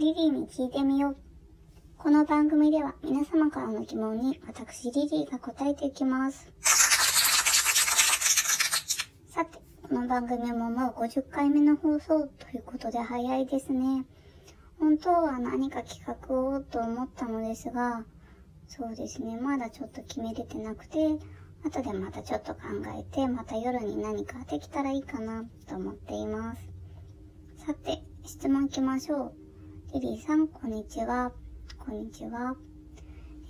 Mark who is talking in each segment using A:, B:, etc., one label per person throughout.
A: リリーに聞いてみよう。この番組では皆様からの疑問に私リリーが答えていきます。さて、この番組ももう50回目の放送ということで早いですね。本当は何か企画をと思ったのですが、そうですね、まだちょっと決めれてなくて、後でまたちょっと考えて、また夜に何かできたらいいかなと思っています。さて、質問行きましょう。リリーさん、こんにちは。こんにちは。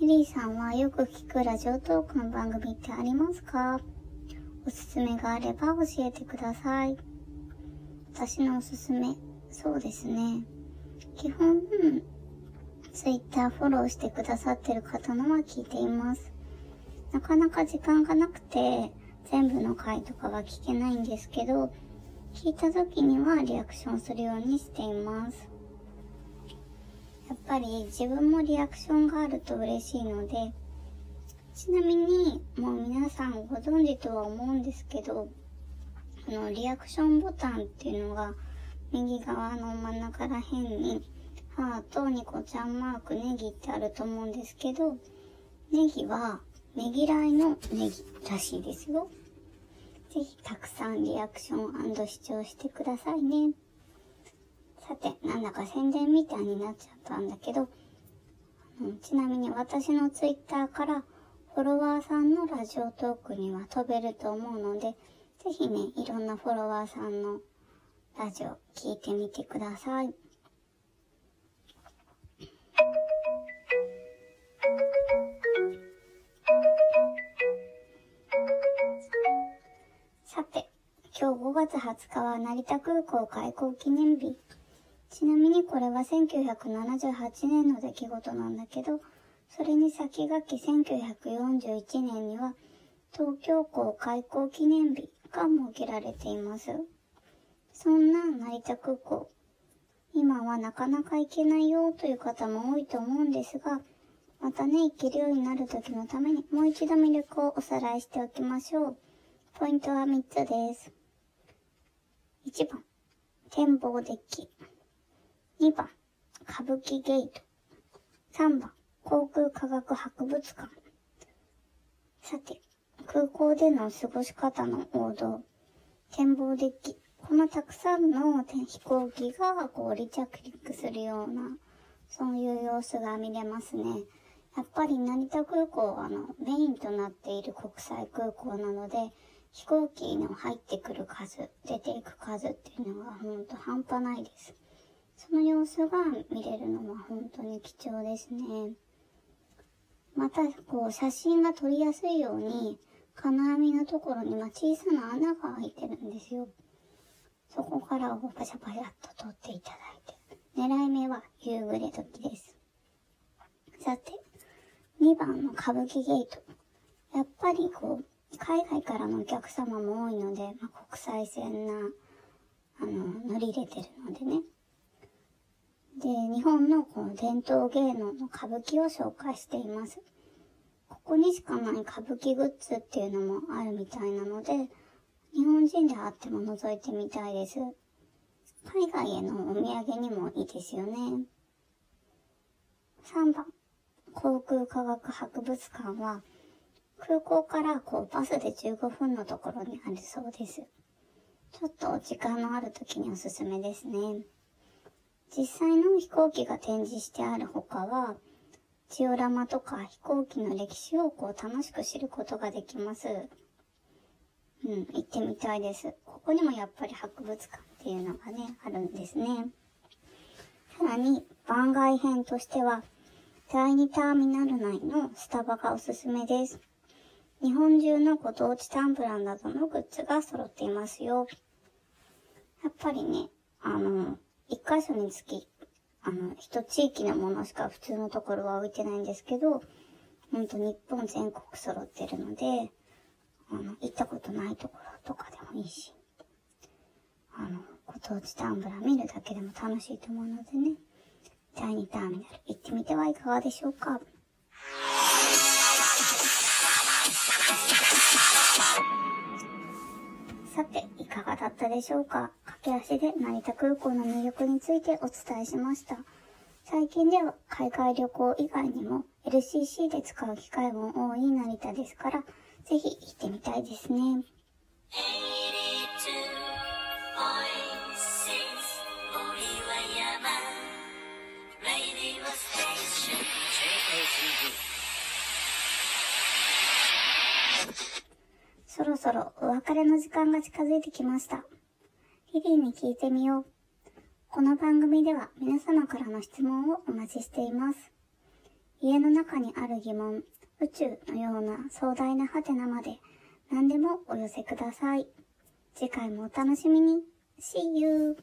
A: リリーさんはよく聞くラジオトークの番組ってありますか？おすすめがあれば教えてください。私のおすすめ、そうですね。基本、ツイッターフォローしてくださってる方のは聞いています。なかなか時間がなくて、全部の回とかは聞けないんですけど、聞いた時にはリアクションするようにしています。ぱり自分もリアクションがあると嬉しいので、ちなみに、もう皆さんご存知とは思うんですけど、あの、リアクションボタンっていうのが、右側の真ん中ら辺に、ハート、ニコちゃんマーク、ネギってあると思うんですけど、ネギは、ねぎらいのネギらしいですよ。ぜひたくさんリアクション視聴してくださいね。さて、なんだか宣伝みたいになっちゃったんだけど、うんちなみに私のツイッターからフォロワーさんのラジオトークには飛べると思うので、ぜひね、いろんなフォロワーさんのラジオ聞いてみてください。さて、今日5月20日は成田空港開港記念日。ちなみにこれは1978年の出来事なんだけど、それに先駆け1941年には東京港開港記念日が設けられています。そんな成田空港、今はなかなか行けないよという方も多いと思うんですが、またね、行けるようになる時のためにもう一度魅力をおさらいしておきましょう。ポイントは3つです。1番、展望デッキ。2番、歌舞伎ゲート。3番、航空科学博物館。さて、空港での過ごし方の王道、展望デッキ。このたくさんの飛行機がこう離着陸するような、そういう様子が見れますね。やっぱり成田空港はあのメインとなっている国際空港なので、飛行機の入ってくる数、出ていく数っていうのが本当半端ないです。その様子が見れるのは本当に貴重ですね。また、こう、写真が撮りやすいように、金網のところにま小さな穴が開いてるんですよ。そこからこうパシャパシャっと撮っていただいて。狙い目は夕暮れ時です。さて、2番の歌舞伎ゲート。やっぱりこう、海外からのお客様も多いので、まあ、国際線な、あの、乗り入れてるのでね。で、日本のこの伝統芸能の歌舞伎を紹介しています。ここにしかない歌舞伎グッズっていうのもあるみたいなので、日本人であっても覗いてみたいです。海外へのお土産にもいいですよね。3番、航空科学博物館は、空港からこうバスで15分のところにあるそうです。ちょっと時間のある時におすすめですね。実際の飛行機が展示してある他は、ジオラマとか飛行機の歴史をこう楽しく知ることができます。うん、行ってみたいです。ここにもやっぱり博物館っていうのがね、あるんですね。さらに、番外編としては、第2ターミナル内のスタバがおすすめです。日本中のご当地タンブラーなどのグッズが揃っていますよ。やっぱりね、あの、一箇所につき、あの、一地域のものしか普通のところは置いてないんですけど、ほんと日本全国揃ってるので、あの、行ったことないところとかでもいいし、あの、ご当地タンブラー見るだけでも楽しいと思うのでね、第2ターミナル行ってみてはいかがでしょうか。さて、いかがだったでしょうか？駆け足で成田空港の魅力についてお伝えしました。最近では海外旅行以外にも LCC で使う機会も多い成田ですから、ぜひ行ってみたいですね。そろそろお別れの時間が近づいてきました。リリーに聞いてみよう。この番組では皆様からの質問をお待ちしています。家の中にある疑問、宇宙のような壮大なハテナまで何でもお寄せください。次回もお楽しみに。See you!